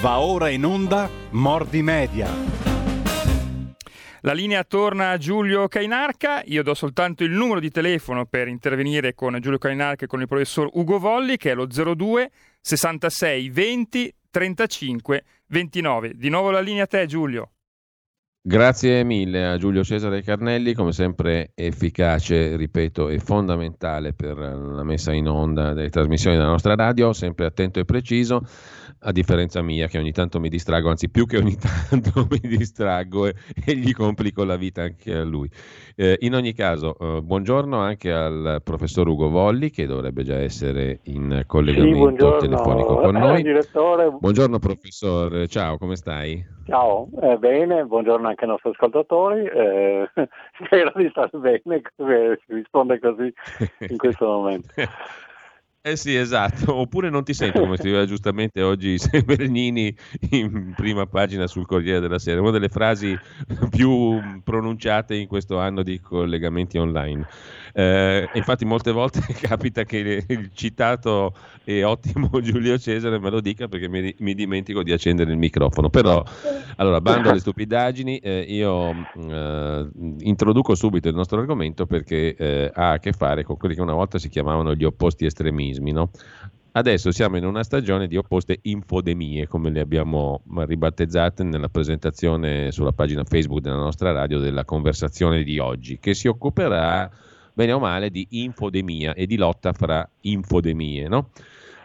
Va ora in onda Mordi Media. La linea torna a Giulio Cainarca, io do soltanto il numero di telefono per intervenire con Giulio Cainarca e con il professor Ugo Volli che è lo 02 66 20 35 29. Di nuovo la linea a te Giulio. Grazie mille a Giulio Cesare Carnelli, come sempre efficace, ripeto, e fondamentale per la messa in onda delle trasmissioni della nostra radio, sempre attento e preciso, a differenza mia che ogni tanto mi distraggo, anzi più che ogni tanto mi distraggo e, e gli complico la vita anche a lui. Eh, in ogni caso, eh, buongiorno anche al professor Ugo Volli che dovrebbe già essere in collegamento sì, telefonico con noi. Direttore. Buongiorno professore, ciao, come stai? Ciao, eh, bene, buongiorno anche ai nostri ascoltatori, eh, spero di stare bene, si risponde così in questo momento. Eh sì, esatto, oppure non ti sento come scriveva giustamente oggi Severnini in prima pagina sul Corriere della Sera, una delle frasi più pronunciate in questo anno di collegamenti online. Eh, infatti molte volte capita che il citato e ottimo Giulio Cesare me lo dica perché mi, mi dimentico di accendere il microfono. Però, allora, bando alle stupidaggini, eh, io eh, introduco subito il nostro argomento perché eh, ha a che fare con quelli che una volta si chiamavano gli opposti estremismi, no? Adesso siamo in una stagione di opposte infodemie, come le abbiamo ribattezzate nella presentazione sulla pagina Facebook della nostra radio della conversazione di oggi, che si occuperà bene o male, di infodemia e di lotta fra infodemie. No?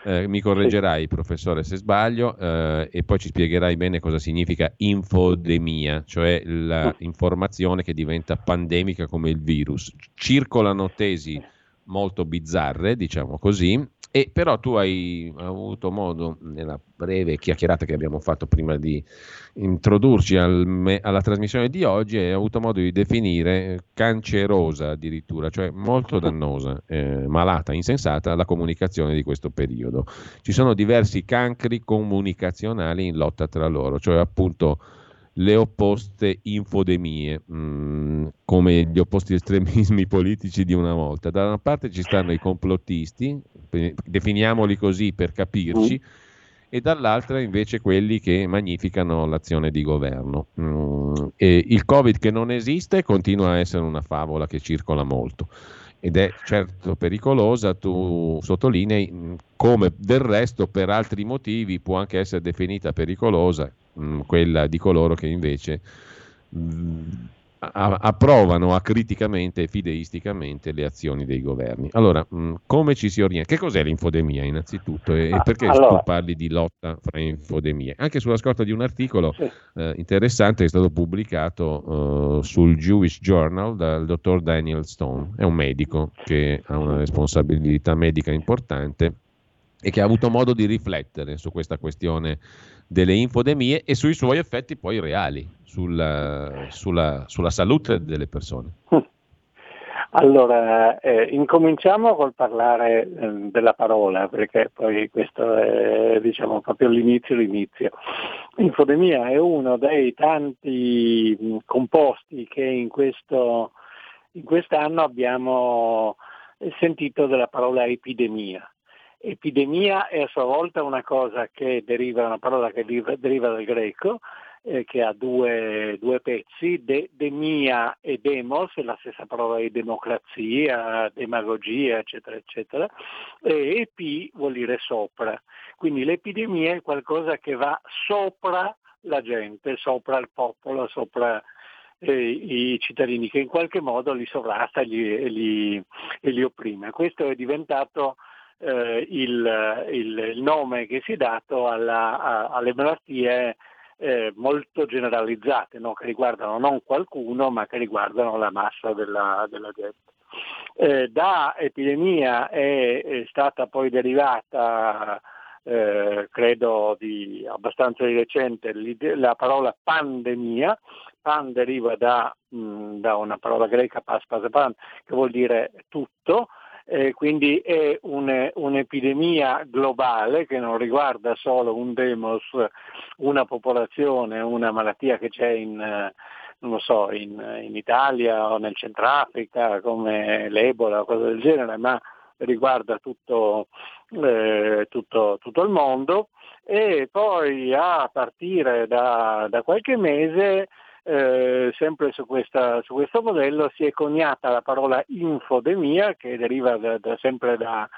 Eh, mi correggerai, professore, se sbaglio, eh, e poi ci spiegherai bene cosa significa infodemia, cioè l'informazione che diventa pandemica come il virus. Circolano tesi molto bizzarre, diciamo così, e però tu hai avuto modo, nella breve chiacchierata che abbiamo fatto prima di introdurci al me, alla trasmissione di oggi, hai avuto modo di definire cancerosa addirittura, cioè molto dannosa, eh, malata, insensata la comunicazione di questo periodo. Ci sono diversi cancri comunicazionali in lotta tra loro, cioè appunto le opposte infodemie, mh, mm, come gli opposti estremismi politici di una volta. Da una parte ci stanno i complottisti, definiamoli così per capirci, e dall'altra invece quelli che magnificano l'azione di governo. Mm, il Covid che non esiste continua a essere una favola che circola molto ed è certo pericolosa, tu sottolinei mm, come del resto per altri motivi può anche essere definita pericolosa, mh, mm, quella di coloro che invece mh, mm, a- approvano acriticamente e fideisticamente le azioni dei governi. Allora, mh, come ci si orienta? Che cos'è l'infodemia innanzitutto e, e perché allora. tu parli di lotta fra infodemie? Anche sulla scorta di un articolo sì. eh, interessante che è stato pubblicato uh, sul Jewish Journal dal dottor Daniel Stone, è un medico che ha una responsabilità medica importante e che ha avuto modo di riflettere su questa questione delle infodemie e sui suoi effetti poi reali sulla, sulla, sulla salute delle persone. Allora, eh, incominciamo col parlare eh, della parola, perché poi questo è diciamo, proprio l'inizio, l'inizio. Infodemia è uno dei tanti mh, composti che in, questo, in quest'anno abbiamo sentito della parola epidemia. Epidemia è a sua volta una cosa che deriva, una parola che deriva, dal greco, eh, che ha due, due pezzi, de, demia e demos, la stessa parola di democrazia, demagogia, eccetera, eccetera, e epi vuol dire sopra. Quindi l'epidemia è qualcosa che va sopra la gente, sopra il popolo, sopra eh, i cittadini, che in qualche modo li sovrasta e li, li, li opprime. Questo è diventato eh, il, il, il, nome che si è dato alla, a, alle malattie eh, molto generalizzate, no? che riguardano non qualcuno ma che riguardano la massa della, della gente. Eh, da epidemia è, è, stata poi derivata, eh, credo di, abbastanza di recente, la parola pandemia, pan deriva da, mh, da una parola greca pas, pas, pan, che vuol dire tutto, eh, quindi è un, un'epidemia globale che non riguarda solo un demos, una popolazione, una malattia che c'è in, non so, in, in Italia o nel Centrafrica come l'Ebola o cose del genere, ma riguarda tutto, eh, tutto, tutto il mondo. E poi a partire da, da qualche mese eh, sempre su, questa, su, questo modello si è coniata la parola infodemia che deriva da, da, sempre da,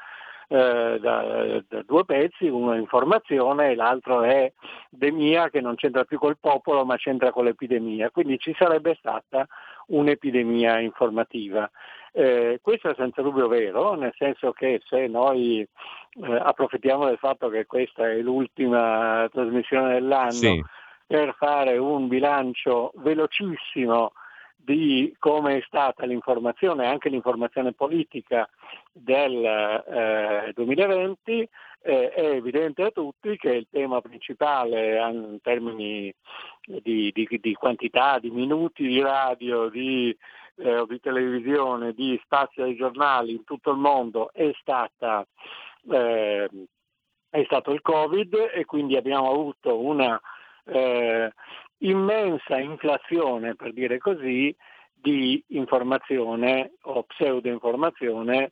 eh, da, due pezzi, uno è informazione e l'altro è demia che non c'entra più col popolo ma c'entra con l'epidemia, quindi ci sarebbe stata un'epidemia informativa. Eh, questo è senza dubbio vero, nel senso che se noi eh, approfittiamo del fatto che questa è l'ultima trasmissione dell'anno sì. Per fare un bilancio velocissimo di come è stata l'informazione, anche l'informazione politica del eh, 2020, eh, è evidente a tutti che il tema principale in termini di, di, di quantità, di minuti di radio, di, eh, di, televisione, di spazio ai giornali in tutto il mondo è, stata, eh, è stato il Covid e quindi abbiamo avuto una eh, immensa inflazione, per dire così, di informazione o pseudo-informazione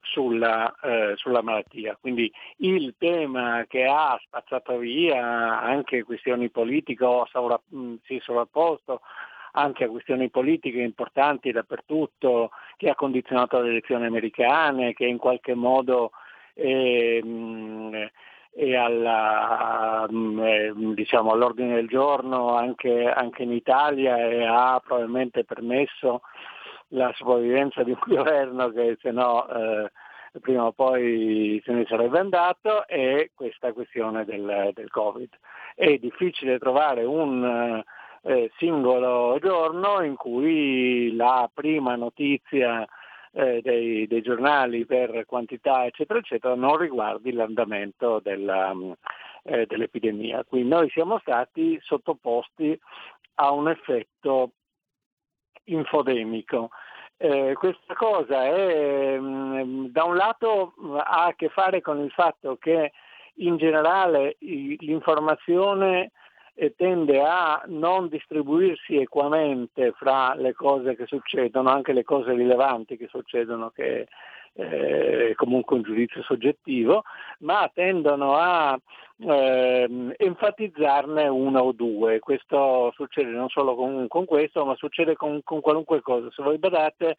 sulla, eh, sulla, malattia. Quindi il tema che ha spazzato via anche questioni politiche o sovra, mh, sì, sovrapposto anche a questioni politiche importanti dappertutto, che ha condizionato le elezioni americane, che in qualche modo eh, e alla, mm, eh, diciamo, all'ordine del giorno anche, anche, in Italia e ha probabilmente permesso la sopravvivenza di un governo che se no eh, prima o poi se ne sarebbe andato e questa questione del, del Covid. È difficile trovare un eh, singolo giorno in cui la prima notizia eh, dei, dei, giornali per quantità eccetera eccetera non riguardi l'andamento della, mm, eh, dell'epidemia. Quindi noi siamo stati sottoposti a un effetto infodemico. Eh, questa cosa è, mm, da un lato ha a che fare con il fatto che in generale l'informazione tende a non distribuirsi equamente fra le cose che succedono, anche le cose rilevanti che succedono, che eh, è comunque un giudizio soggettivo, ma tendono a eh, enfatizzarne una o due. Questo succede non solo con, con questo, ma succede con, con, qualunque cosa. Se voi badate,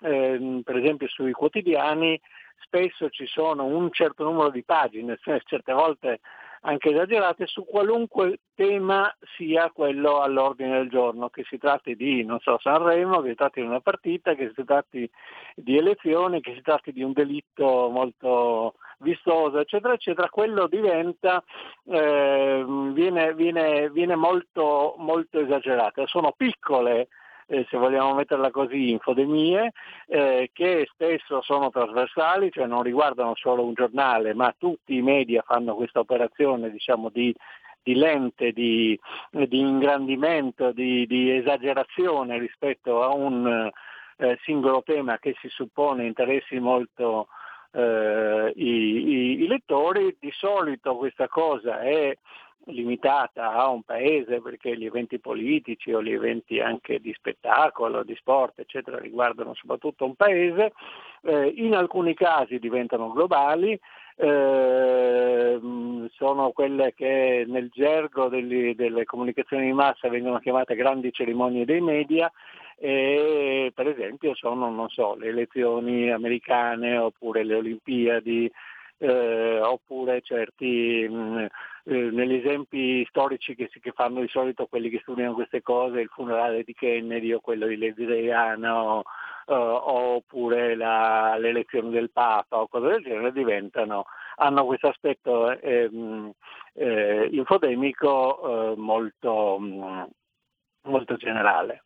eh, per esempio sui quotidiani, spesso ci sono un certo numero di pagine, certe volte anche esagerate, su qualunque tema sia quello all'ordine del giorno, che si tratti di, non so, Sanremo, che si tratti di una partita, che si tratti di elezioni, che si tratti di un delitto molto vistoso, eccetera, eccetera, quello diventa, eh, viene, viene, viene molto, molto esagerato. Sono piccole eh, se vogliamo metterla così, infodemie, eh, che spesso sono trasversali, cioè non riguardano solo un giornale, ma tutti i media fanno questa operazione diciamo, di, di lente, di, di ingrandimento, di, di, esagerazione rispetto a un eh, singolo tema che si suppone interessi molto eh, i, i, i lettori. Di solito questa cosa è limitata a un paese perché gli eventi politici o gli eventi anche di spettacolo, di sport, eccetera, riguardano soprattutto un paese, eh, in alcuni casi diventano globali, eh, sono quelle che nel gergo degli, delle comunicazioni di massa vengono chiamate grandi cerimonie dei media e per esempio sono so, le elezioni americane oppure le Olimpiadi eh, oppure certi, mh, eh, negli esempi storici che, si, che, fanno di solito quelli che studiano queste cose, il funerale di Kennedy o quello di Lezireiana o, uh, oppure la, l'elezione del Papa o cose del genere diventano, hanno questo aspetto eh, eh, infodemico eh, molto, mh, molto generale.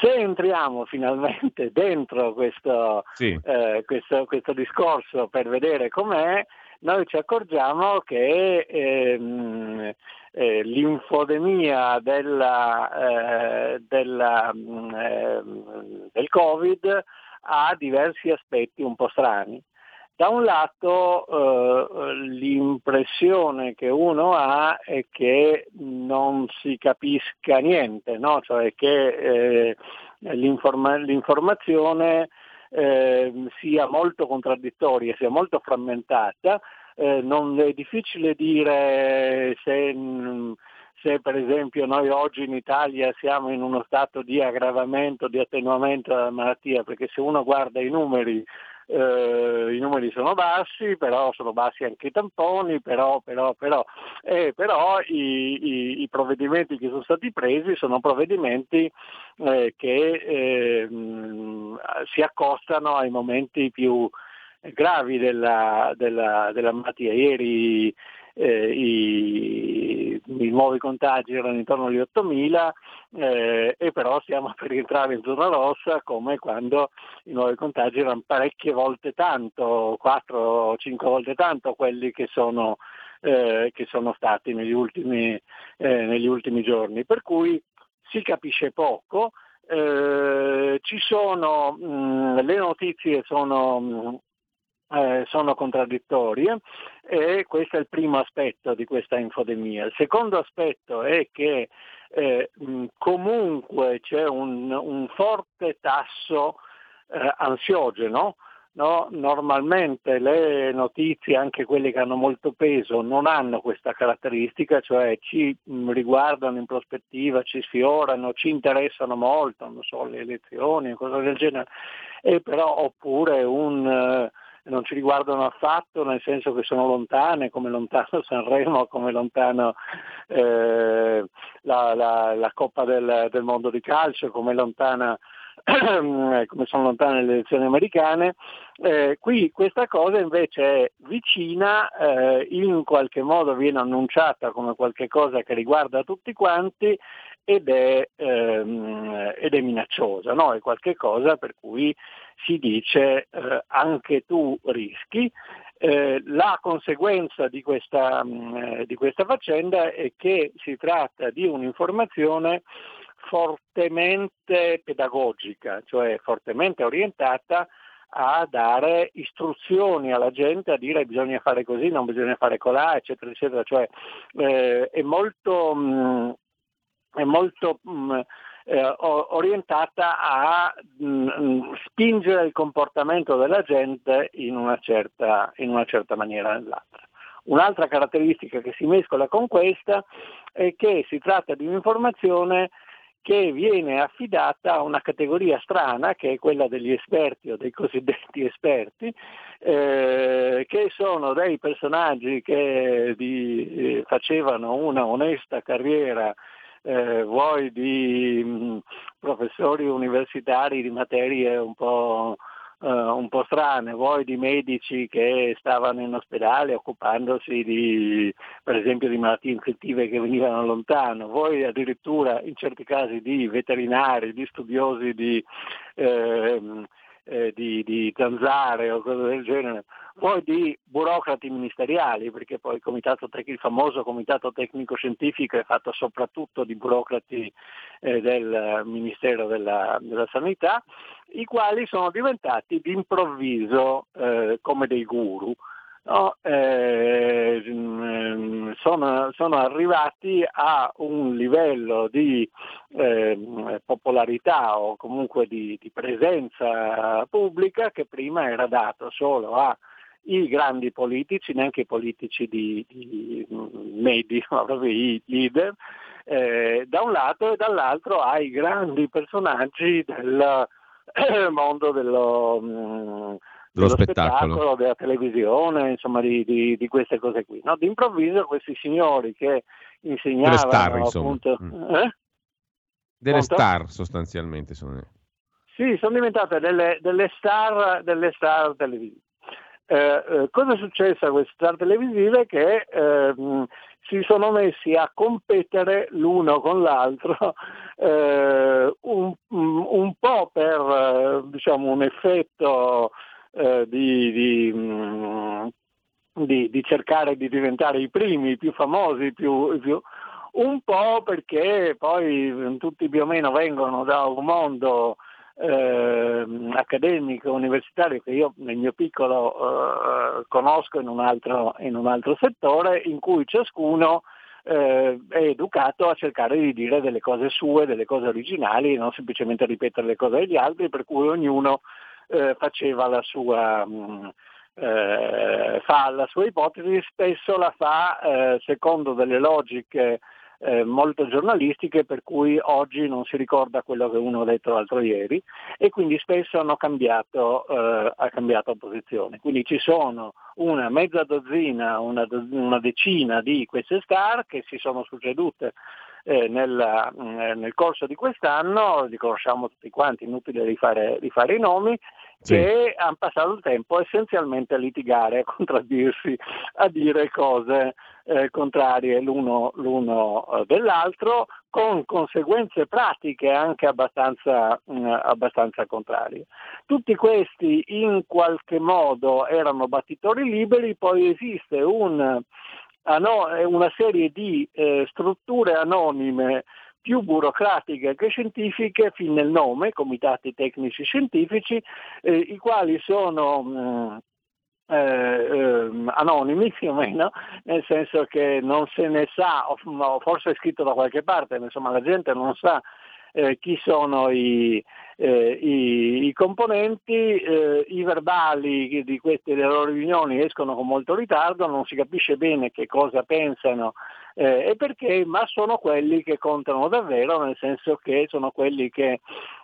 Se entriamo finalmente dentro questo, sì. eh, questo, questo discorso per vedere com'è, noi ci accorgiamo che ehm, eh, l'infodemia della, eh, della, eh, del Covid ha diversi aspetti un po' strani. Da un lato eh, l'impressione che uno ha è che non si capisca niente, no? cioè che eh, l'informa- l'informazione eh, sia molto contraddittoria, sia molto frammentata, eh, non è difficile dire se, se, per esempio noi oggi in Italia siamo in uno stato di aggravamento, di attenuamento della malattia, perché se uno guarda i numeri eh, i numeri sono bassi, però sono bassi anche i tamponi, però, però, però, eh, però i, i, i, provvedimenti che sono stati presi sono provvedimenti eh, che ehm, si accostano ai momenti più gravi della, della, della malattia. Ieri eh, i, i, nuovi contagi erano intorno agli 8.000 eh, e però stiamo per rientrare in zona rossa come quando i nuovi contagi erano parecchie volte tanto, 4 o 5 volte tanto quelli che sono, eh, che sono stati negli ultimi, eh, negli ultimi, giorni. Per cui si capisce poco. Eh, ci sono, mh, le notizie sono mh, eh, sono contraddittorie e questo è il primo aspetto di questa infodemia. Il secondo aspetto è che eh, comunque c'è un, un, forte tasso eh, ansiogeno. No? Normalmente le notizie, anche quelle che hanno molto peso, non hanno questa caratteristica, cioè ci riguardano in prospettiva, ci sfiorano, ci interessano molto, non so, le elezioni cose del genere, e però oppure un non ci riguardano affatto, nel senso che sono lontane, come lontano Sanremo, come lontano eh, la, la, la, Coppa del, del, Mondo di Calcio, come, lontana, come sono lontane le elezioni americane. Eh, qui questa cosa invece è vicina, eh, in qualche modo viene annunciata come qualcosa che riguarda tutti quanti ed è, ehm, ed è minacciosa, no? è qualcosa per cui si dice eh, anche tu rischi. Eh, la conseguenza di questa, mh, mm, di questa faccenda è che si tratta di un'informazione fortemente pedagogica, cioè fortemente orientata a dare istruzioni alla gente, a dire bisogna fare così, non bisogna fare colà, eccetera, eccetera. Cioè, eh, è molto, mh, mm, è molto mh, mm, eh, orientata a mh, mm, spingere il comportamento della gente in una certa, in una certa maniera o nell'altra. Un'altra caratteristica che si mescola con questa è che si tratta di un'informazione che viene affidata a una categoria strana che è quella degli esperti o dei cosiddetti esperti, eh, che sono dei personaggi che di, eh, facevano una onesta carriera eh, vuoi di mh, mm, professori universitari di materie un po', uh, un po' strane, vuoi di medici che stavano in ospedale occupandosi di, per esempio di malattie infettive che venivano lontano, vuoi addirittura in certi casi di veterinari, di studiosi di... Eh, eh, di, di zanzare o cose del genere, poi di burocrati ministeriali, perché poi il, tec- il famoso comitato tecnico scientifico è fatto soprattutto di burocrati eh, del Ministero della, della, Sanità, i quali sono diventati d'improvviso eh, come dei guru no, eh, sono, sono, arrivati a un livello di eh, popolarità o comunque di, di, presenza pubblica che prima era dato solo ai grandi politici, neanche i politici di, di medi, ma proprio i leader, eh, da un lato e dall'altro ai grandi personaggi del mondo dello, mh, dello spettacolo. spettacolo. della televisione, insomma di, di, di queste cose qui. No? D'improvviso questi signori che insegnavano star, appunto... Mm. Eh? Delle Conto? star sostanzialmente sono. Sì, sono diventate delle, delle star, delle star televisive. Eh, eh, cosa è successo a queste star televisive? Che eh, si sono messi a competere l'uno con l'altro eh, un, un, po' per eh, diciamo, un effetto eh, di, di, mm, di, di, cercare di diventare i primi, i più famosi, più, più, un po' perché poi tutti più o meno vengono da un mondo eh, accademico, universitario che io nel mio piccolo eh, conosco in un, altro, in un, altro, settore in cui ciascuno eh, è educato a cercare di dire delle cose sue, delle cose originali, non semplicemente ripetere le cose degli altri, per cui ognuno eh, faceva la sua, mh, eh, fa la sua ipotesi, spesso la fa eh, secondo delle logiche eh, molto giornalistiche per cui oggi non si ricorda quello che uno ha detto l'altro ieri e quindi spesso hanno cambiato, eh, ha cambiato posizione. Quindi ci sono una mezza dozzina, una, una decina di queste star che si sono succedute eh, nel, mm, eh, nel, corso di quest'anno, li conosciamo tutti quanti, inutile rifare, rifare i nomi, sì. che hanno passato il tempo essenzialmente a litigare, a contraddirsi, a dire cose eh, contrarie l'uno, l'uno eh, dell'altro, con conseguenze pratiche anche abbastanza, mh, mm, abbastanza, contrarie. Tutti questi in qualche modo erano battitori liberi, poi esiste un, una serie di eh, strutture anonime più burocratiche che scientifiche fin nel nome, comitati tecnici scientifici, eh, i quali sono mh, eh, eh, anonimi più o meno, nel senso che non se ne sa, o, forse è scritto da qualche parte, ma insomma la gente non sa eh, chi sono i, eh, i, i componenti, eh, i verbali di queste loro riunioni escono con molto ritardo, non si capisce bene che cosa pensano eh, e perché, ma sono quelli che contano davvero, nel senso che sono quelli che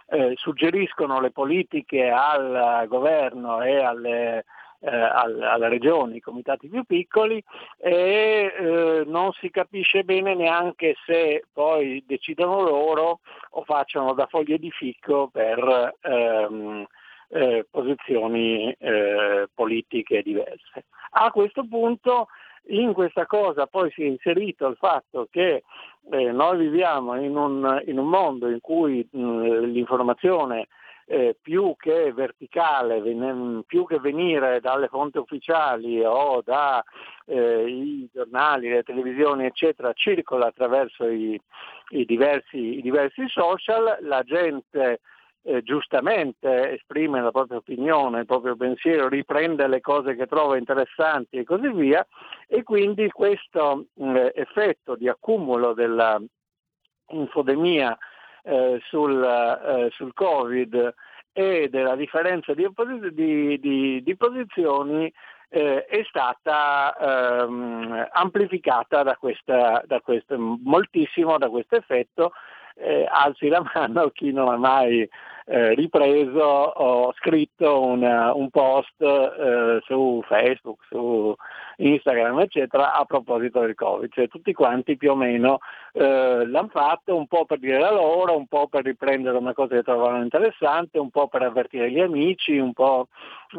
eh, suggeriscono le politiche al governo e alle eh, alle regioni, i comitati più piccoli e eh, non si capisce bene neanche se poi decidono loro o facciano da foglie di ficco per ehm, eh, posizioni eh, politiche diverse. A questo punto in questa cosa poi si è inserito il fatto che eh, noi viviamo in un, in un, mondo in cui mh, l'informazione eh, più che verticale, più che venire dalle fonti ufficiali o dai eh, giornali, le televisioni, eccetera, circola attraverso i, i, diversi, i diversi, social, la gente eh, giustamente esprime la propria opinione, il proprio pensiero, riprende le cose che trova interessanti e così via e quindi questo eh, effetto di accumulo della infodemia eh, sul, eh, sul, Covid e della differenza di, di, di, di posizioni eh, è stata ehm, amplificata da questa, da questo, moltissimo da questo effetto. Eh, alzi la mano chi non ha mai eh, ripreso o scritto una, un post eh, su Facebook, su Instagram, eccetera, a proposito del Covid. Cioè tutti quanti più o meno eh, l'hanno fatto un po' per dire la loro, un po' per riprendere una cosa che trovavano interessante, un po' per avvertire gli amici, un po'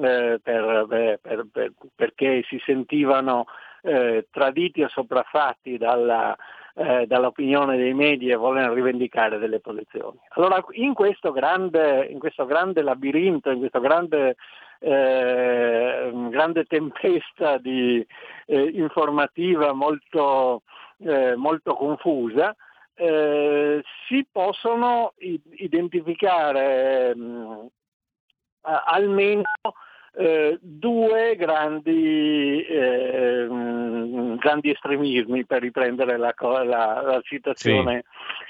eh, per, per, per, perché si sentivano eh, traditi o sopraffatti dalla eh, dall'opinione dei media vogliono rivendicare delle posizioni. Allora in questo grande, in questo grande labirinto, in questa grande, eh, grande tempesta di, eh, informativa molto, eh, molto confusa, eh, si possono identificare mh, mm, almeno eh, due grandi, eh, grandi, estremismi, per riprendere la, la, la citazione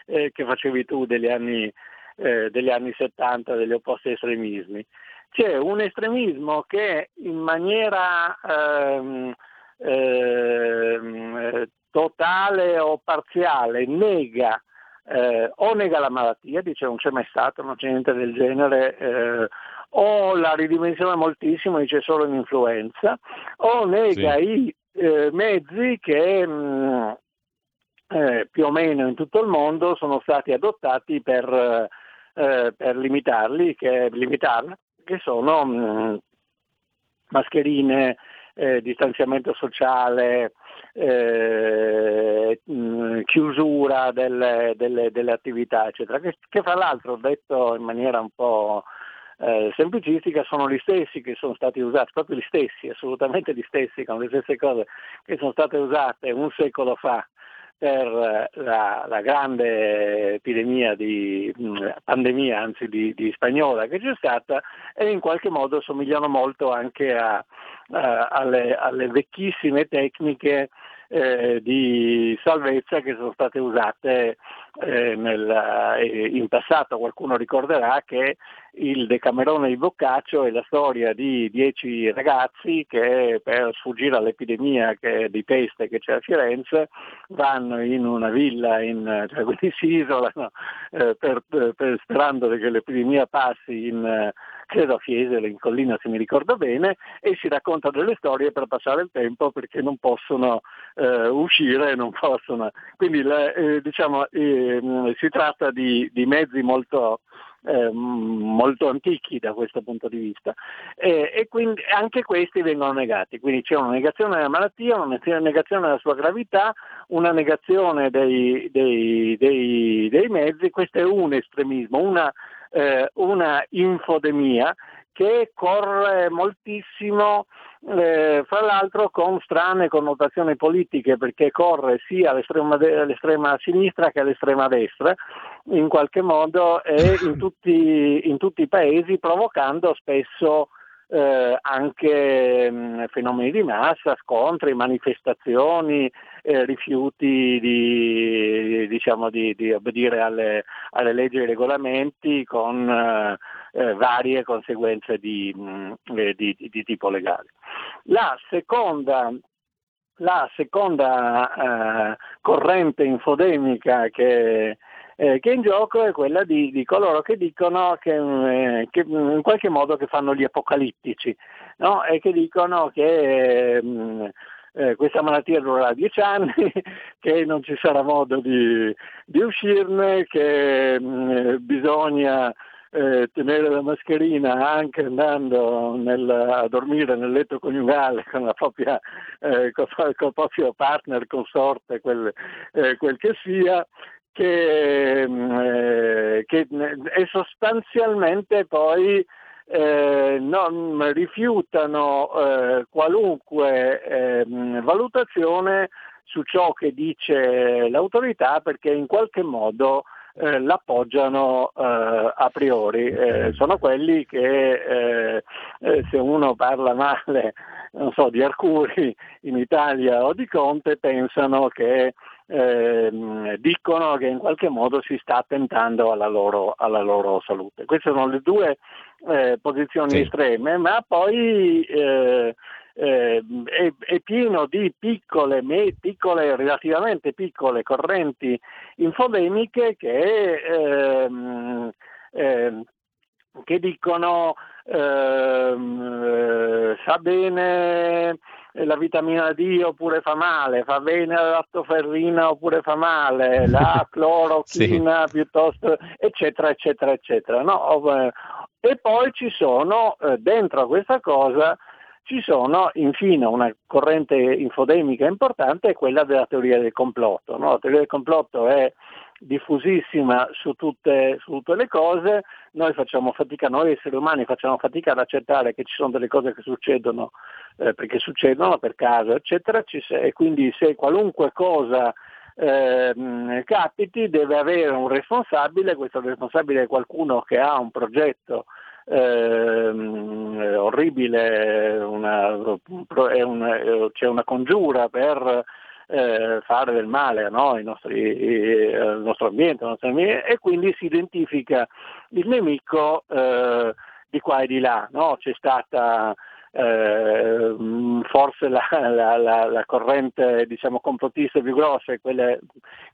sì. eh, che facevi tu degli anni, eh, degli anni 70, degli opposti estremismi. C'è un estremismo che in maniera ehm, ehm, totale o parziale nega eh, o nega la malattia, dice non c'è mai stato, non c'è niente del genere, eh, o la ridimensiona moltissimo, dice solo un'influenza, o nega sì. i eh, mezzi che mh, mm, eh, più o meno in tutto il mondo sono stati adottati per, eh, per limitarli, che, limitarli, che sono mh, mm, mascherine, eh, distanziamento sociale, eh, mh, chiusura delle, delle, delle, attività, eccetera, che, che fra l'altro detto in maniera un po' eh, semplicistica sono gli stessi che sono stati usati, proprio gli stessi, assolutamente gli stessi, con le stesse cose che sono state usate un secolo fa per eh, la, la grande epidemia di mm, pandemia, anzi di, di, spagnola che c'è stata e in qualche modo somigliano molto anche a, a, alle, alle, vecchissime tecniche eh, di salvezza che sono state usate eh, nel, eh, in passato. Qualcuno ricorderà che il Decamerone di Boccaccio è la storia di dieci ragazzi che per sfuggire all'epidemia che, di peste che c'è a Firenze vanno in una villa, in, cioè quindi si isolano eh, per, per, sperando che l'epidemia passi in, credo a Fiesole, in collina se mi ricordo bene, e si raccontano delle storie per passare il tempo perché non possono eh, uscire, non possono. Quindi eh, diciamo, eh, si tratta di, di mezzi molto, eh, molto antichi da questo punto di vista. E quindi anche questi vengono negati, quindi c'è una negazione della malattia, una negazione della sua gravità, una negazione dei, dei, dei, dei mezzi, questo è un estremismo, una, eh, una infodemia che corre moltissimo, eh, fra l'altro con strane connotazioni politiche, perché corre sia all'estrema, de- all'estrema, sinistra che all'estrema destra, in qualche modo, e in tutti, in tutti i paesi, provocando spesso eh, anche mh, fenomeni di massa, scontri, manifestazioni, eh, rifiuti di, diciamo, di, di obbedire alle, alle, leggi e ai regolamenti con eh, eh varie conseguenze di, mh, eh, di, tipo legale. La seconda la seconda eh, corrente infodemica che, eh, che, in gioco è quella di, di coloro che dicono che, eh, che, in qualche modo che fanno gli apocalittici no? e che dicono che eh, questa malattia durerà dieci anni, che non ci sarà modo di, di uscirne, che mh, bisogna eh, tenere la mascherina anche andando nel, a dormire nel letto coniugale con, la propria, eh, con, con il proprio partner, consorte, quel, eh, quel che sia, che, eh, che è sostanzialmente poi eh, non rifiutano eh, qualunque eh, valutazione su ciò che dice l'autorità perché in qualche modo eh, l'appoggiano eh, a priori. Eh, sono quelli che se uno parla male so, di Arcuri in Italia o di Conte pensano che eh, dicono che in qualche modo si sta attentando alla loro, alla loro salute. Queste sono le due eh, posizioni sì. estreme, ma poi eh, eh, è, è, pieno di piccole, piccole, relativamente piccole correnti infodemiche che, ehm, ehm, che dicono ehm, sa bene la vitamina D oppure fa male, fa bene la lattoferrina oppure fa male, la clorochina sì. piuttosto, eccetera, eccetera, eccetera. No? E poi ci sono eh, dentro a questa cosa ci sono infine una corrente infodemica importante, quella della teoria del complotto. No? La teoria del complotto è diffusissima su tutte, su tutte, le cose, noi facciamo fatica, noi esseri umani facciamo fatica ad accettare che ci sono delle cose che succedono eh, perché succedono per caso, eccetera, e quindi se qualunque cosa eh, capiti deve avere un responsabile, questo responsabile è qualcuno che ha un progetto eh, orribile, una, una, c'è una congiura per eh, fare del male no? nostri, eh, al nostro ambiente, ambiente, e quindi si identifica il nemico eh, di qua e di là. No? C'è stata eh, forse la, la, la, la, corrente diciamo, complottista più grossa è quella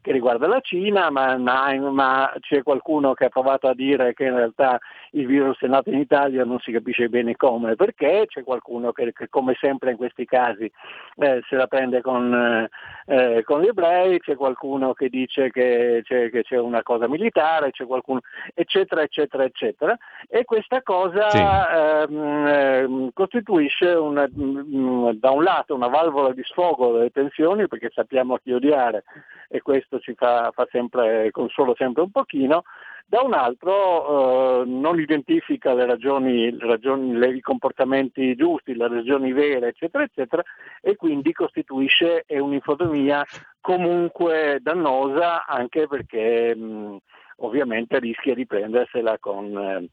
che riguarda la Cina, ma, ma, ma, c'è qualcuno che ha provato a dire che in realtà il virus è nato in Italia, non si capisce bene come e perché, c'è qualcuno che, che, come sempre in questi casi eh, se la prende con, eh, con, gli ebrei, c'è qualcuno che dice che c'è, che c'è, una cosa militare, c'è qualcuno, eccetera, eccetera, eccetera. E questa cosa sì. ehm, ehm costituisce costituisce una, mm, da un lato una valvola di sfogo delle tensioni perché sappiamo chi odiare e questo ci fa, fa sempre, consola sempre un pochino, da un altro eh, non identifica le ragioni, le ragioni le, i comportamenti giusti, le ragioni vere, eccetera, eccetera, e quindi costituisce un'infodemia comunque dannosa anche perché mh, mm, ovviamente rischia di prendersela con, eh,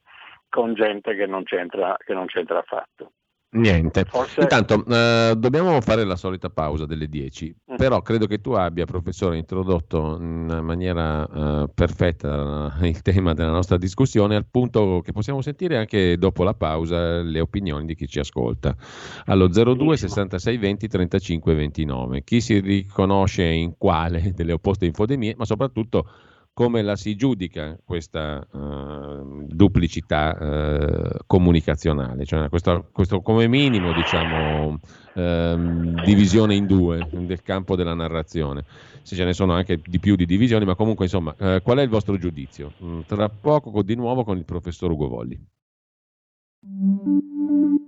con gente che non c'entra, che non c'entra affatto. Niente. Forse... Intanto eh, dobbiamo fare la solita pausa delle 10, mm. però credo che tu abbia, professore, introdotto in maniera eh, perfetta il tema della nostra discussione, al punto che possiamo sentire anche dopo la pausa le opinioni di chi ci ascolta. Allo 02 66 20 35 29. Chi si riconosce in quale delle opposte infodemie, ma soprattutto come la si giudica questa uh, duplicità uh, comunicazionale, cioè questo, questo, come minimo diciamo uh, divisione in due nel campo della narrazione, se ce ne sono anche di più di divisioni, ma comunque insomma eh, qual è il vostro giudizio? Mm, tra poco di nuovo con il professor Ugo Volli.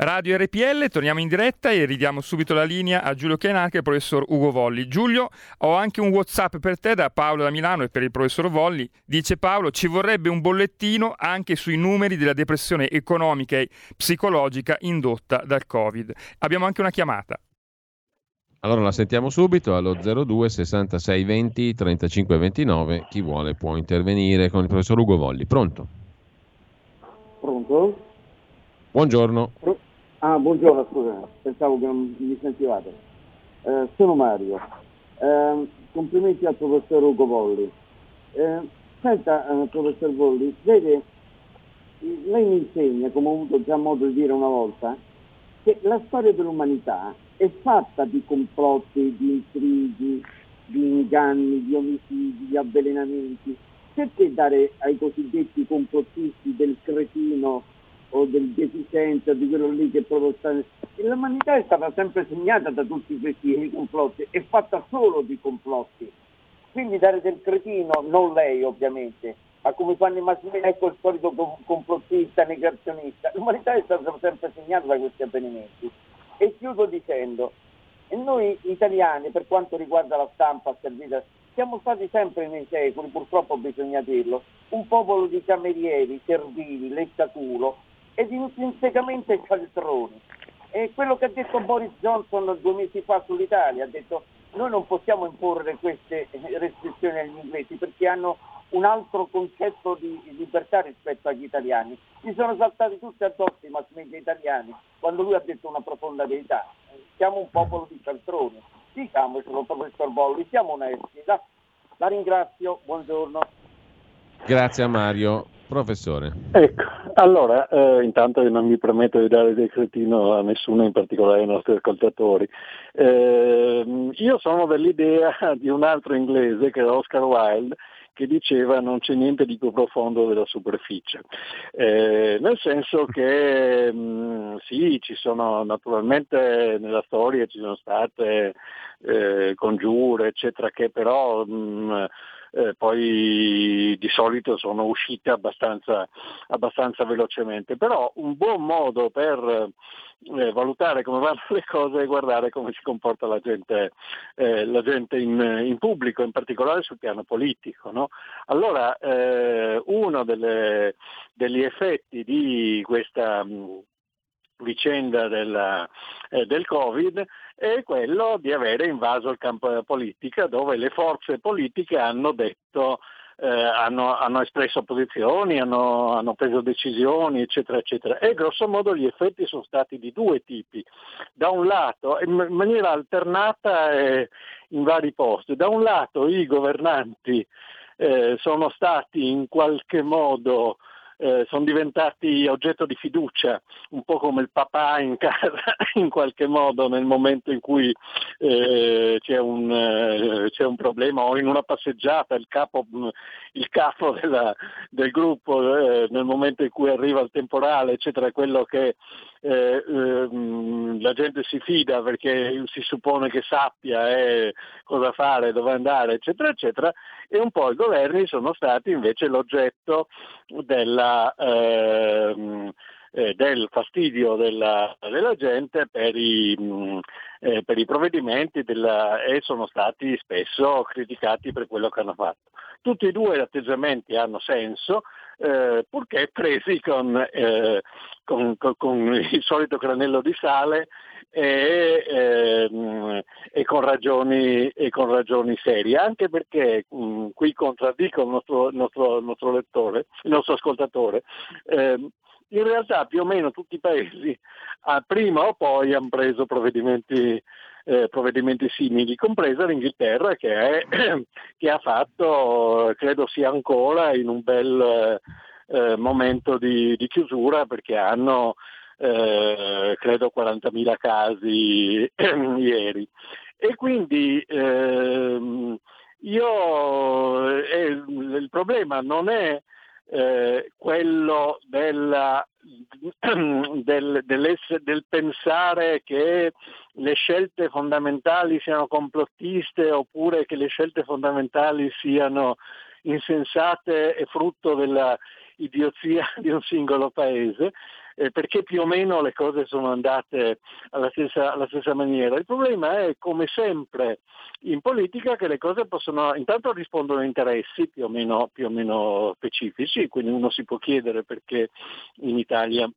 Radio RPL, torniamo in diretta e ridiamo subito la linea a Giulio Chianarca e al professor Ugo Volli. Giulio, ho anche un WhatsApp per te da Paolo da Milano e per il professor Volli. Dice Paolo, ci vorrebbe un bollettino anche sui numeri della depressione economica e psicologica indotta dal Covid. Abbiamo anche una chiamata. Allora la sentiamo subito allo 02 66 20 35 29. Chi vuole può intervenire con il professor Ugo Volli. Pronto? Pronto? Buongiorno. Ah, buongiorno, scusa, pensavo che non mi sentivate. Eh, sono Mario. Eh, complimenti al professor Ugo Volli. Eh, senta, professor Volli, vede, lei mi insegna, come ho avuto già modo di dire una volta, che la storia dell'umanità è fatta di complotti, di intrighi, di inganni, di omicidi, di avvelenamenti. Perché dare ai cosiddetti complottisti del cretino o del deficiente di quello lì che proprio sta... L'umanità è stata sempre segnata da tutti questi complotti, è fatta solo di complotti. Quindi dare del cretino, non lei ovviamente, ma come fanno i mass ecco il solito complottista, negazionista. L'umanità è stata sempre segnata da questi avvenimenti. E chiudo dicendo, e noi italiani, per quanto riguarda la stampa servita, siamo stati sempre nei secoli, purtroppo bisogna dirlo, un popolo di camerieri, servili, lettaculo, ed intrinsecamente cialtroni. E quello che ha detto Boris Johnson due mesi fa sull'Italia, ha detto noi non possiamo imporre queste restrizioni agli inglesi perché hanno un altro concetto di libertà rispetto agli italiani. Si sono saltati tutti addosso i mass media italiani quando lui ha detto una profonda verità. Siamo un popolo di cialtroni. Diciamocelo, professor Bolli, siamo onesti. La, la ringrazio, buongiorno. Grazie a Mario. Professore. Ecco, allora, eh, intanto non mi permetto di dare decretino a nessuno, in particolare ai nostri ascoltatori. Eh, io sono dell'idea di un altro inglese che è Oscar Wilde, che diceva non c'è niente di più profondo della superficie, eh, nel senso che mh, mm, sì, ci sono naturalmente nella storia ci sono state eh, congiure, eccetera, che però mh, mm, eh, poi di solito sono uscite abbastanza, abbastanza velocemente. Però un buon modo per eh, valutare come vanno le cose e guardare come si comporta la gente, eh, la gente in, in, pubblico, in particolare sul piano politico. No? Allora, eh, uno delle, degli effetti di questa mh, vicenda della, eh, del Covid è quello di avere invaso il campo della politica dove le forze politiche hanno detto eh, hanno, hanno, espresso posizioni, hanno, hanno, preso decisioni, eccetera, eccetera. E grosso modo gli effetti sono stati di due tipi. Da un lato, in maniera alternata e in vari posti, da un lato i governanti eh, sono stati in qualche modo eh, sono diventati oggetto di fiducia, un po' come il papà in casa in qualche modo nel momento in cui eh, c'è, un, eh, c'è, un, problema o in una passeggiata il capo, il capo della, del gruppo eh, nel momento in cui arriva il temporale eccetera quello che eh, ehm, la gente si fida perché si suppone che sappia cosa fare, dove andare, eccetera, eccetera, e un po' i governi sono stati invece l'oggetto della, ehm, eh, del fastidio della, della gente per i, mh, mm, eh, per i provvedimenti della, e sono stati spesso criticati per quello che hanno fatto. Tutti e due gli atteggiamenti hanno senso, eh, purché presi con, eh, con, con, con, il solito granello di sale e, eh, e, con, ragioni, e con, ragioni, serie, anche perché mh, mm, qui contraddico il nostro, nostro, nostro, lettore, il nostro ascoltatore. In realtà più o meno tutti i paesi ah, prima o poi hanno preso provvedimenti eh, provvedimenti simili, compresa l'Inghilterra che, è, che, ha fatto, credo sia ancora in un bel eh, momento di, di, chiusura perché hanno eh, credo 40.000 casi ieri. E quindi ehm, io, eh, il problema non è eh, quello della, del, del, pensare che le scelte fondamentali siano complottiste oppure che le scelte fondamentali siano insensate e frutto della idiozia di un singolo paese, eh, perché più o meno le cose sono andate alla stessa, alla stessa, maniera. Il problema è, come sempre in politica, che le cose possono, intanto rispondono a interessi più o meno, più o meno specifici, quindi uno si può chiedere perché in Italia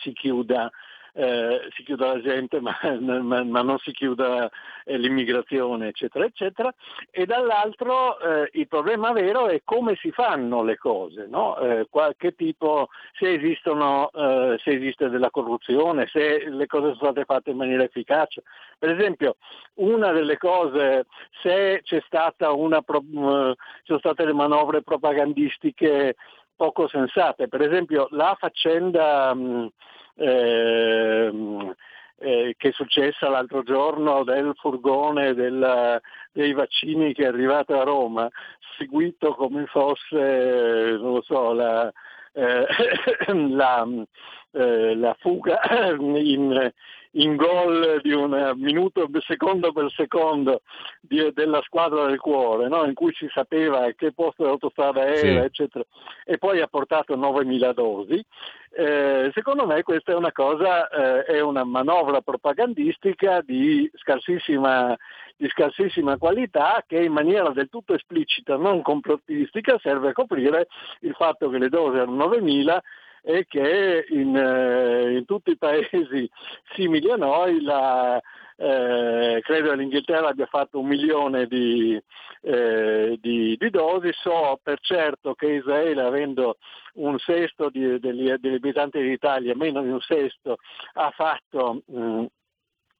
si chiuda eh, si chiuda la gente ma, ma, ma non si chiuda eh, l'immigrazione eccetera eccetera e dall'altro eh, il problema vero è come si fanno le cose, no? Eh, che tipo, se, esistono, eh, se esiste della corruzione, se le cose sono state fatte in maniera efficace. Per esempio una delle cose, se c'è stata una, ci sono state le manovre propagandistiche poco sensate, per esempio la faccenda mh, Ehm, eh, che è successa l'altro giorno del furgone del, dei vaccini che è arrivato a Roma, seguito come fosse, non so, la, eh, la, eh, la fuga in, in gol di un minuto secondo per secondo di, della squadra del cuore, no? in cui si sapeva che posto dell'autostrada era, sì. eccetera, e poi ha portato 9.000 dosi. Eh, secondo me questa è una cosa, eh, è una manovra propagandistica di scarsissima, di scarsissima qualità che in maniera del tutto esplicita, non complottistica, serve a coprire il fatto che le dosi erano 9.000 e che in, eh, in tutti i paesi simili a noi la, eh, credo che l'Inghilterra abbia fatto un milione di, eh, di, di, dosi, so per certo che Israele avendo un sesto di, degli, degli, abitanti d'Italia, meno di un sesto, ha fatto mh,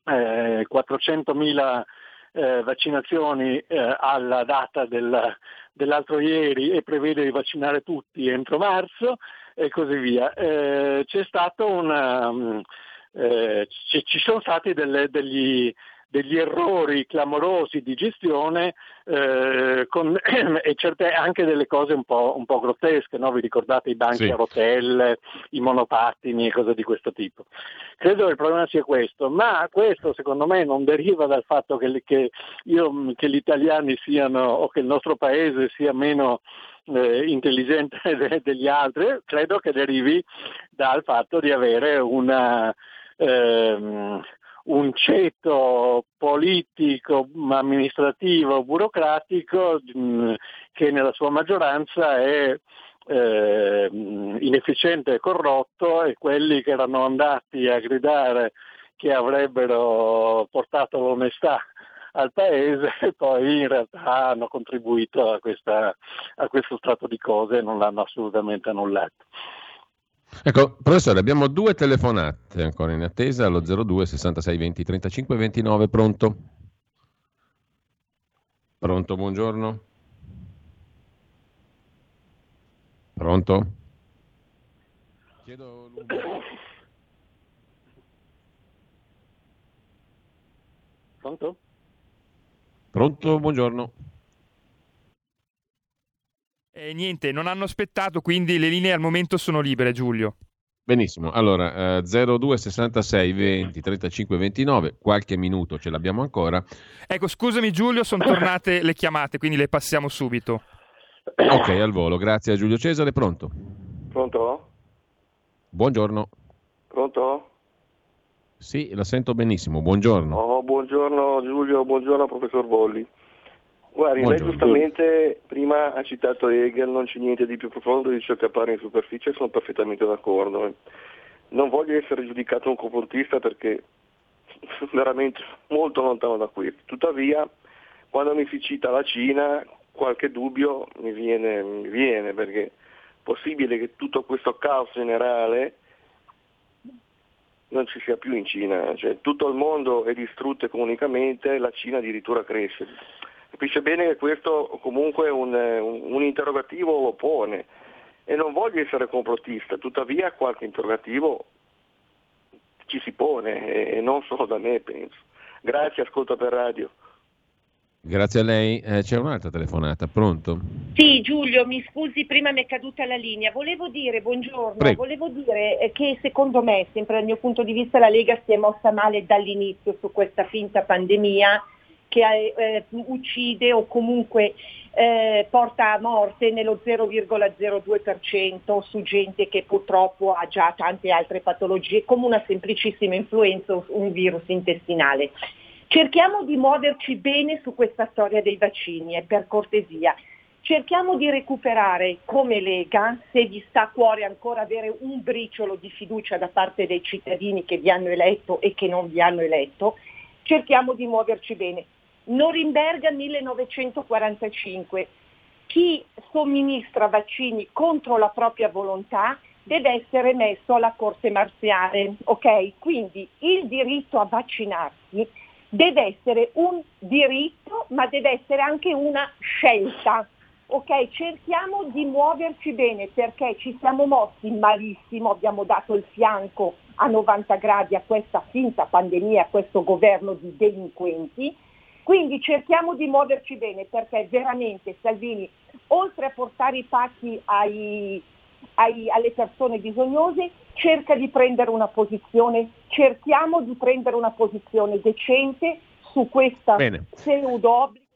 400.000 eh, vaccinazioni eh, alla data del, dell'altro ieri e prevede di vaccinare tutti entro marzo e così via. Eh, c'è stato una, um, eh, ci, sono stati delle, degli, degli errori clamorosi di gestione eh, con, e certe, anche delle cose un po', un po grottesche, no? vi ricordate i banchi sì. a rotelle, i monopattini e cose di questo tipo. Credo che il problema sia questo, ma questo secondo me non deriva dal fatto che, che, io, che gli italiani siano o che il nostro paese sia meno eh, intelligente de- degli altri, credo che derivi dal fatto di avere una, ehm, un ceto politico, amministrativo, burocratico mm, che nella sua maggioranza è eh, inefficiente e corrotto e quelli che erano andati a gridare che avrebbero portato l'onestà al paese poi in realtà hanno contribuito a, questa, a questo stato di cose e non l'hanno assolutamente annullato. Ecco, professore, abbiamo due telefonate ancora in attesa allo 02 66 20 35 29. Pronto? Pronto, buongiorno. Pronto? Chiedo Pronto? Pronto, buongiorno. Eh, niente, non hanno aspettato, quindi le linee al momento sono libere, Giulio. Benissimo, allora eh, 02 66 20 35 29, qualche minuto ce l'abbiamo ancora. Ecco, scusami Giulio, sono tornate le chiamate, quindi le passiamo subito. Ok, al volo, grazie a Giulio Cesare, pronto? Pronto? Buongiorno. Pronto? Sì, la sento benissimo, buongiorno. Oh, buongiorno Giulio, buongiorno professor Bolli. Guardi, lei giustamente prima ha citato Hegel, non c'è niente di più profondo di ciò che appare in superficie, sono perfettamente d'accordo. Non voglio essere giudicato un complottista perché veramente molto lontano da qui. Tuttavia, quando mi si cita la Cina, qualche dubbio mi viene, mi viene perché è possibile che tutto questo caos generale non ci sia più in Cina, cioè, tutto il mondo è distrutto economicamente, la Cina addirittura cresce. Capisce bene che questo comunque un, un, un interrogativo lo pone e non voglio essere complottista, tuttavia qualche interrogativo ci si pone e non solo da me penso. Grazie, ascolto per radio. Grazie a lei. Eh, c'è un'altra telefonata, pronto? Sì, Giulio, mi scusi, prima mi è caduta la linea. Volevo dire, buongiorno, Prego. volevo dire eh, che secondo me, sempre dal mio punto di vista, la Lega si è mossa male dall'inizio su questa finta pandemia che eh, uccide o comunque eh, porta a morte nello 0,02% su gente che purtroppo ha già tante altre patologie, come una semplicissima influenza o un virus intestinale. Cerchiamo di muoverci bene su questa storia dei vaccini e per cortesia. Cerchiamo di recuperare come Lega, se vi sta a cuore ancora avere un briciolo di fiducia da parte dei cittadini che vi hanno eletto e che non vi hanno eletto, cerchiamo di muoverci bene. Norimberga 1945. Chi somministra vaccini contro la propria volontà deve essere messo alla corte marziale, ok? Quindi il diritto a vaccinarsi deve essere un diritto, ma deve essere anche una scelta. Ok, cerchiamo di muoverci bene perché ci siamo mossi malissimo, abbiamo dato il fianco a 90 gradi a questa finta pandemia, a questo governo di delinquenti. Quindi cerchiamo di muoverci bene perché veramente Salvini, oltre a portare i pacchi ai, ai, alle persone bisognose, cerca di prendere una posizione, cerchiamo di prendere una posizione decente su questa pseudo obbligo.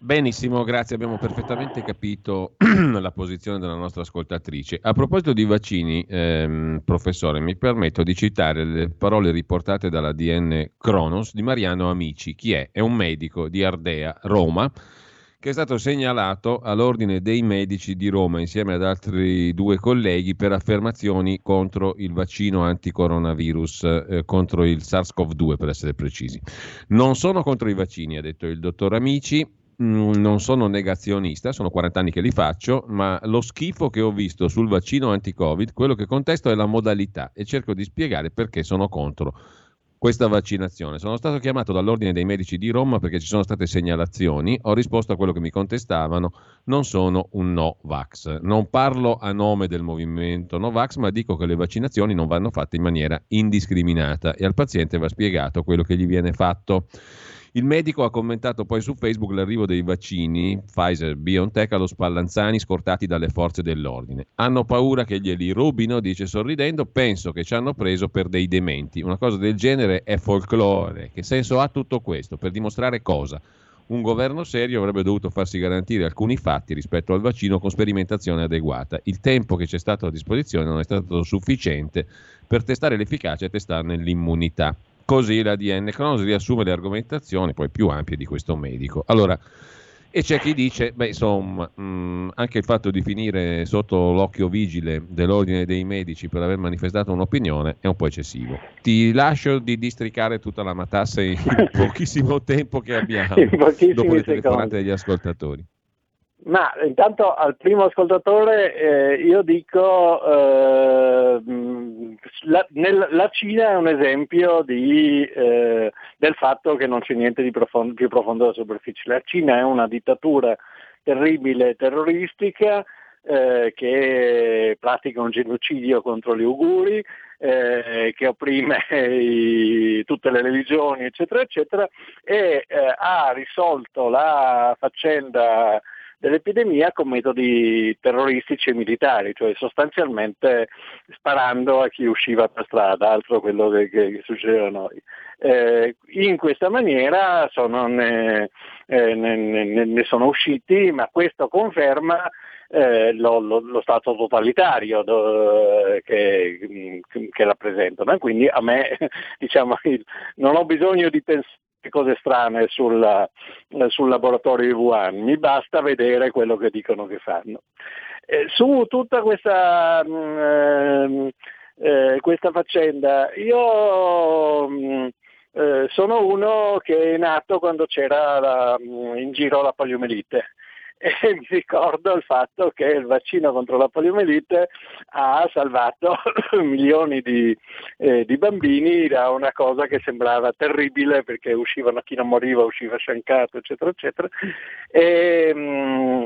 Benissimo, grazie, abbiamo perfettamente capito la posizione della nostra ascoltatrice. A proposito di vaccini, ehm, professore, mi permetto di citare le parole riportate dalla DN Kronos di Mariano Amici. Chi è? È un medico di Ardea, Roma, che è stato segnalato all'Ordine dei Medici di Roma insieme ad altri due colleghi per affermazioni contro il vaccino anticoronavirus, eh, contro il SARS-CoV-2 per essere precisi. Non sono contro i vaccini, ha detto il dottor Amici, non sono negazionista, sono 40 anni che li faccio, ma lo schifo che ho visto sul vaccino anti-Covid, quello che contesto è la modalità e cerco di spiegare perché sono contro questa vaccinazione. Sono stato chiamato dall'Ordine dei Medici di Roma perché ci sono state segnalazioni, ho risposto a quello che mi contestavano, non sono un no vax. Non parlo a nome del movimento no vax, ma dico che le vaccinazioni non vanno fatte in maniera indiscriminata e al paziente va spiegato quello che gli viene fatto. Il medico ha commentato poi su Facebook l'arrivo dei vaccini Pfizer BioNTech allo Spallanzani scortati dalle forze dell'ordine. Hanno paura che glieli rubino, dice sorridendo, penso che ci hanno preso per dei dementi. Una cosa del genere è folklore. Che senso ha tutto questo? Per dimostrare cosa? Un governo serio avrebbe dovuto farsi garantire alcuni fatti rispetto al vaccino con sperimentazione adeguata. Il tempo che c'è stato a disposizione non è stato sufficiente per testare l'efficacia e testarne l'immunità. Così la DN Cronos riassume le argomentazioni poi più ampie di questo medico. Allora, e c'è chi dice, beh insomma, mh, anche il fatto di finire sotto l'occhio vigile dell'ordine dei medici per aver manifestato un'opinione è un po' eccessivo. Ti lascio di districare tutta la matassa in pochissimo tempo che abbiamo dopo le telefonate degli ascoltatori. Ma intanto al primo ascoltatore eh, io dico eh, la, nel- la Cina è un esempio di, eh, del fatto che non c'è niente di profondo, più profondo della superficie. La Cina è una dittatura terribile, terroristica, eh, che pratica un genocidio contro gli uiguri, eh, che opprime i, tutte le religioni, eccetera, eccetera, e eh, ha risolto la faccenda dell'epidemia con metodi terroristici e militari, cioè sostanzialmente sparando a chi usciva per strada, altro quello che, che succedeva a noi. Eh, in questa maniera sono, ne, eh, ne, ne, ne, sono usciti, ma questo conferma eh, lo, lo, lo, Stato totalitario do, che, che, rappresentano. quindi a me diciamo, non ho bisogno di pensare cose strane sul, sul, laboratorio di Wuhan, mi basta vedere quello che dicono che fanno. Eh, su tutta questa, mh, mm, eh, questa faccenda, io mh, mm, eh, sono uno che è nato quando c'era la, mm, in giro la poliomelite e mi ricordo il fatto che il vaccino contro la poliomelite ha salvato milioni di, eh, di, bambini da una cosa che sembrava terribile perché uscivano, chi non moriva usciva sciancato, eccetera, eccetera. E, mh, mm,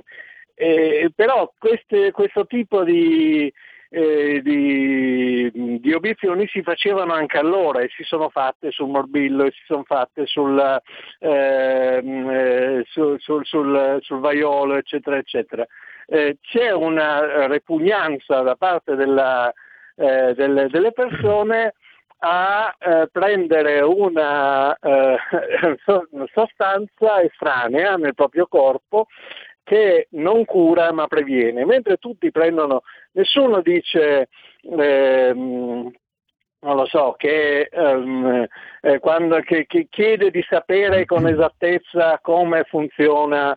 e, però queste, questo tipo di, eh, di, di, obiezioni si facevano anche allora e si sono fatte sul morbillo e si sono fatte sul, ehm, eh, sul, sul, sul, sul vaiolo, eccetera, eccetera. Eh, c'è una repugnanza da parte della, eh, delle, delle, persone a eh, prendere una eh, sostanza estranea nel proprio corpo che non cura ma previene, mentre tutti prendono, nessuno dice ehm, non lo so, che, um, eh, quando, che, che, chiede di sapere con esattezza come funziona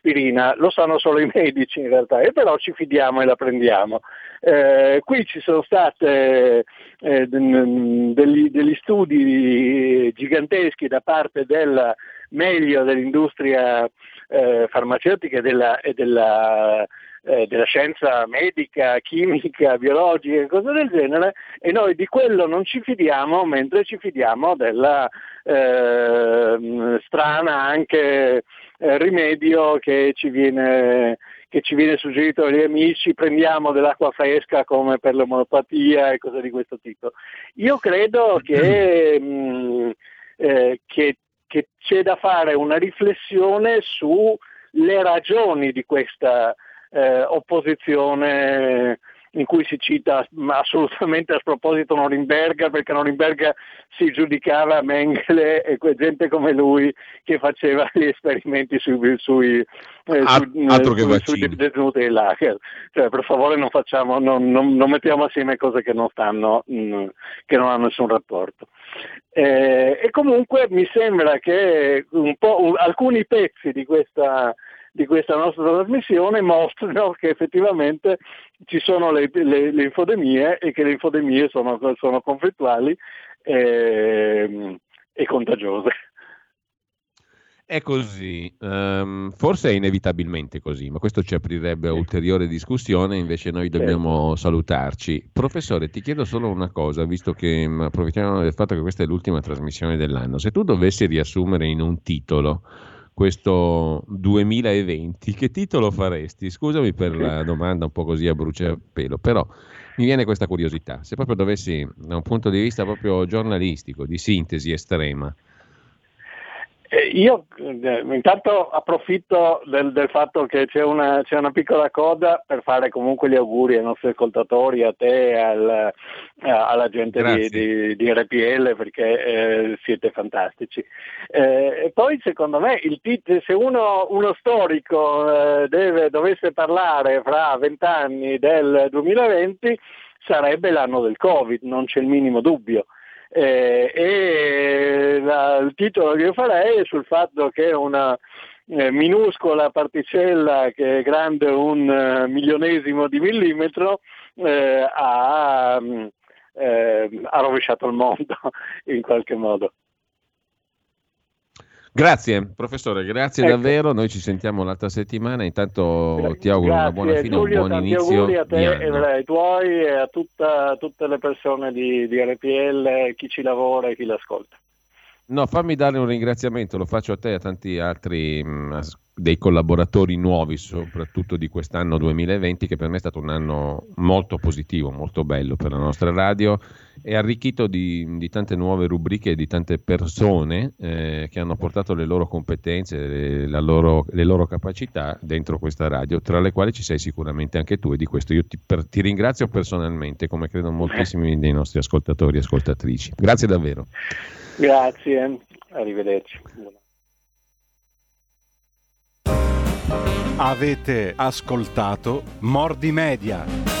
l'aspirina, lo sanno solo i medici in realtà, e però ci fidiamo e la prendiamo. Eh, qui ci sono stati eh, degli, degli, studi giganteschi da parte del meglio dell'industria eh, farmaceutica e della, e della eh, della scienza medica, chimica, biologica e cose del genere e noi di quello non ci fidiamo mentre ci fidiamo della eh, strana anche eh, rimedio che ci viene che ci viene suggerito dagli amici, prendiamo dell'acqua fresca come per l'omeopatia e cose di questo tipo. Io credo che, mh, mm, eh, che, che c'è da fare una riflessione sulle ragioni di questa eh, opposizione in cui si cita assolutamente a sproposito Norimberga perché Norimberga si giudicava Mengele e gente come lui che faceva gli esperimenti sui, sui, eh, Altro sui, sui detenuti dell'Acher. Cioè, per favore non, facciamo, non, non, non, mettiamo assieme cose che non stanno, mh, mm, che non hanno nessun rapporto. Eh, e comunque mi sembra che un un, alcuni pezzi di questa di questa nostra trasmissione mostrano che effettivamente ci sono le, le, le infodemie e che le infodemie sono, sono conflittuali e, ehm, e contagiose. È così, um, forse è inevitabilmente così, ma questo ci aprirebbe a ulteriore discussione, invece noi dobbiamo sì. salutarci. Professore, ti chiedo solo una cosa, visto che mm, approfittiamo del fatto che questa è l'ultima trasmissione dell'anno, se tu dovessi riassumere in un titolo questo 2020, che titolo faresti? Scusami per la domanda un po' così a bruciapelo, però mi viene questa curiosità. Se proprio dovessi, da un punto di vista proprio giornalistico, di sintesi estrema, io eh, intanto approfitto del, del fatto che c'è una, c'è una, piccola coda per fare comunque gli auguri ai nostri ascoltatori, a te, al, alla gente di, di, di, RPL perché eh, siete fantastici. Eh, e poi secondo me tit- se uno, uno storico eh, deve, dovesse parlare fra vent'anni del 2020 sarebbe l'anno del Covid, non c'è il minimo dubbio. Eh, e la, il titolo che io farei è sul fatto che una eh, minuscola particella che è grande un uh, milionesimo di millimetro eh, ha, mm, eh, ha rovesciato il mondo in qualche modo. Grazie professore, grazie ecco. davvero, noi ci sentiamo l'altra settimana, intanto ti auguro grazie, una buona fine, Giulio, un buon inizio. Auguri a te e ai tuoi e a tutta, tutte le persone di, di RPL, chi ci lavora e chi l'ascolta. No, fammi dare un ringraziamento, lo faccio a te e a tanti altri mh, mm, dei collaboratori nuovi, soprattutto di quest'anno 2020, che per me è stato un anno molto positivo, molto bello per la nostra radio e arricchito di, di tante nuove rubriche e di tante persone eh, che hanno portato le loro competenze, le loro, le loro, capacità dentro questa radio, tra le quali ci sei sicuramente anche tu e di questo io ti, per, ti ringrazio personalmente, come credo moltissimi dei nostri ascoltatori e ascoltatrici. Grazie davvero. Grazie, arrivederci. Avete ascoltato Mordi Media.